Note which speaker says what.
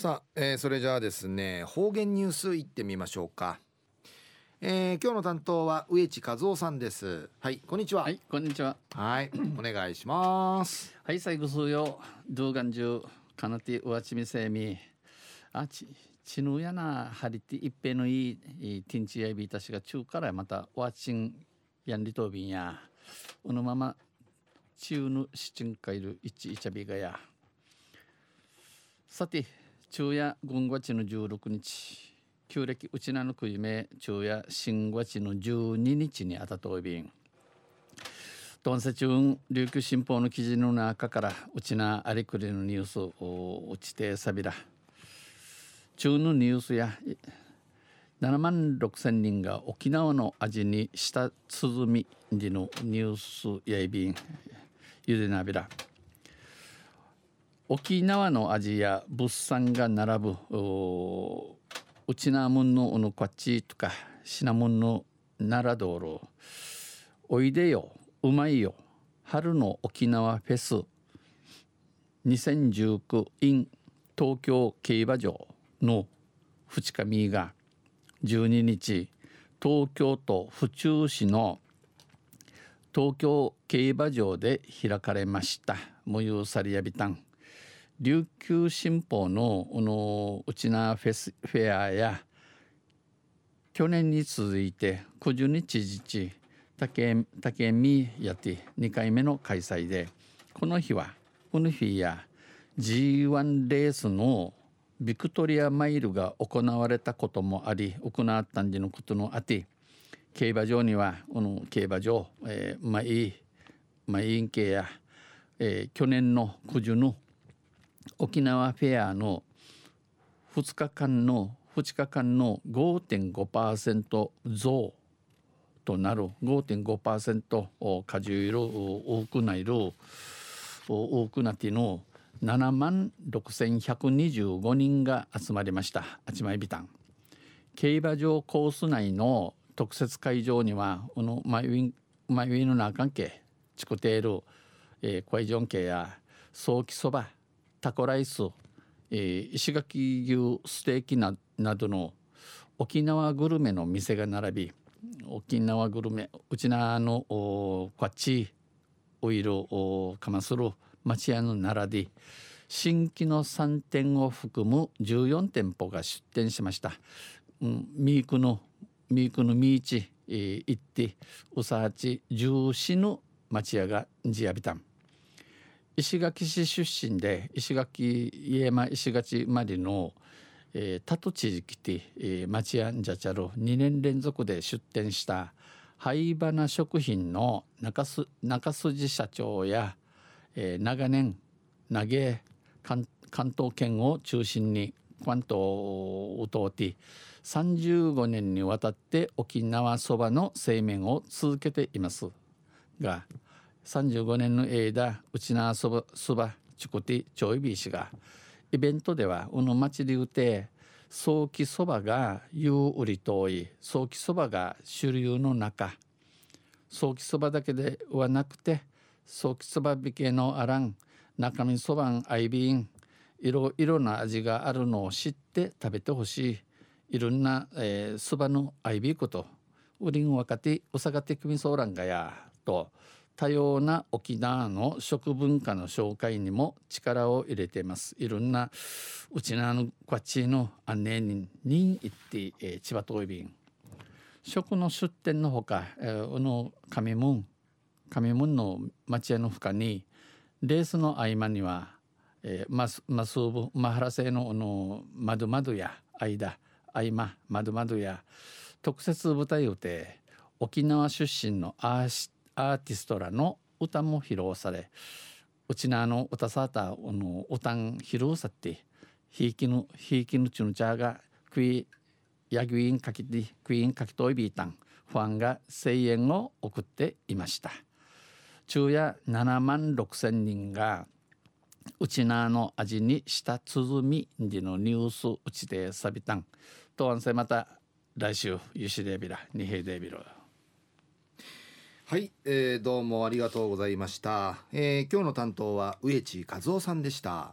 Speaker 1: さあ、えー、それじゃあですね方言ニュースいってみましょうか、えー、今日の担当は植地和夫さんです。はいこんにちは。
Speaker 2: はいこんにちは。
Speaker 1: はい お願いします。
Speaker 2: はい最後数よ動画中。かなてうわちみせみ。あちちぬやなはりていっぺのいいティンチやびたしが中からまたわちんやんりとびんや。このまま中ぬしちんかいるいちいちゃびがや。さて昼夜軍月の16日。旧暦うちなのくいめ昼夜新月の12日にあたといびん。ドンセチュン琉球新報の記事の中からうちなありくりのニュースをうちてさびら。中のニュースや7万6千人が沖縄の味に舌鼓でのニュースやいびん。ゆでなびら。沖縄の味や物産が並ぶうちなもんのおのこっちとかしなもんの奈良道路。おいでようまいよ春の沖縄フェス。2019 in 東京競馬場の2日目が12日東京都府中市の東京競馬場で開かれました。無有さりやびたん。琉球新報のこのうちなフェスフェアや去年に続いて90日日竹竹見やって2回目の開催でこの日はこの日や G1 レースのビクトリアマイルが行われたこともあり行ったんでのことのあって競馬場にはこの競馬場、えー、まあいいまあいいんけや、えー、去年の九十の沖縄フェアの2日間の2日間の5.5%増となる5.5%加重いる多くないる多くなっての7万6125人が集まりました。あちまいびたん競馬場コース内の特設会場にはこのマイウィンマイウィンの中関係チコテール、えー、クワイジョン系や早期そばタコライス、えー、石垣牛ステーキななどの沖縄グルメの店が並び沖縄グルメうちなのこっちオイルをかまする町屋の並び新規の3店を含む14店舗が出店しました、うん、ミークのミークのミーチ、えー、行ってうさはち重視の町屋がじやびた。ん石垣市出身で石垣家山石垣までの、えー、タト知事来て、えー、町屋んじゃちゃる2年連続で出店した灰花食品の中す中筋社長や、えー、長年投げ関東圏を中心に関東を通って35年にわたって沖縄そばの製麺を続けています。が35年の間うちなそばそばチコティちょいびしがイベントではこの町でうて早期そばが夕売り遠い早期そばが主流の中。早期そばだけではなくて早期そば引けのあらん中身そばんアイビンいろいろな味があるのを知って食べてほしいいろんなそば、えー、のアイビーこと。ウリン若手うさがてくみそうらんがやと。多様な沖縄の食文化の紹介にも力を入れています。いろんなうちなのこっちの案内人に行って、えー、千葉東便。食の出店のほか、えー、の上門上門の町屋の深にレースの合間には、えー、マスマスーブマハラ製のの窓窓や間合間窓窓や特設舞台をて沖縄出身のアーシアーティストらの歌も披露されうちなの歌さたの歌ん披露さってひいきのひいきのちのちゃがクイヤギウィンかきてクイーンかきといびいたんファンが声援を送っていました。昼夜7万6千人がうちなの味にした鼓でのニュースうちでさびたん。とんせまた来週ゆしでびらにへでびろ
Speaker 1: はい、えー、どうもありがとうございました、えー、今日の担当は植地和夫さんでした。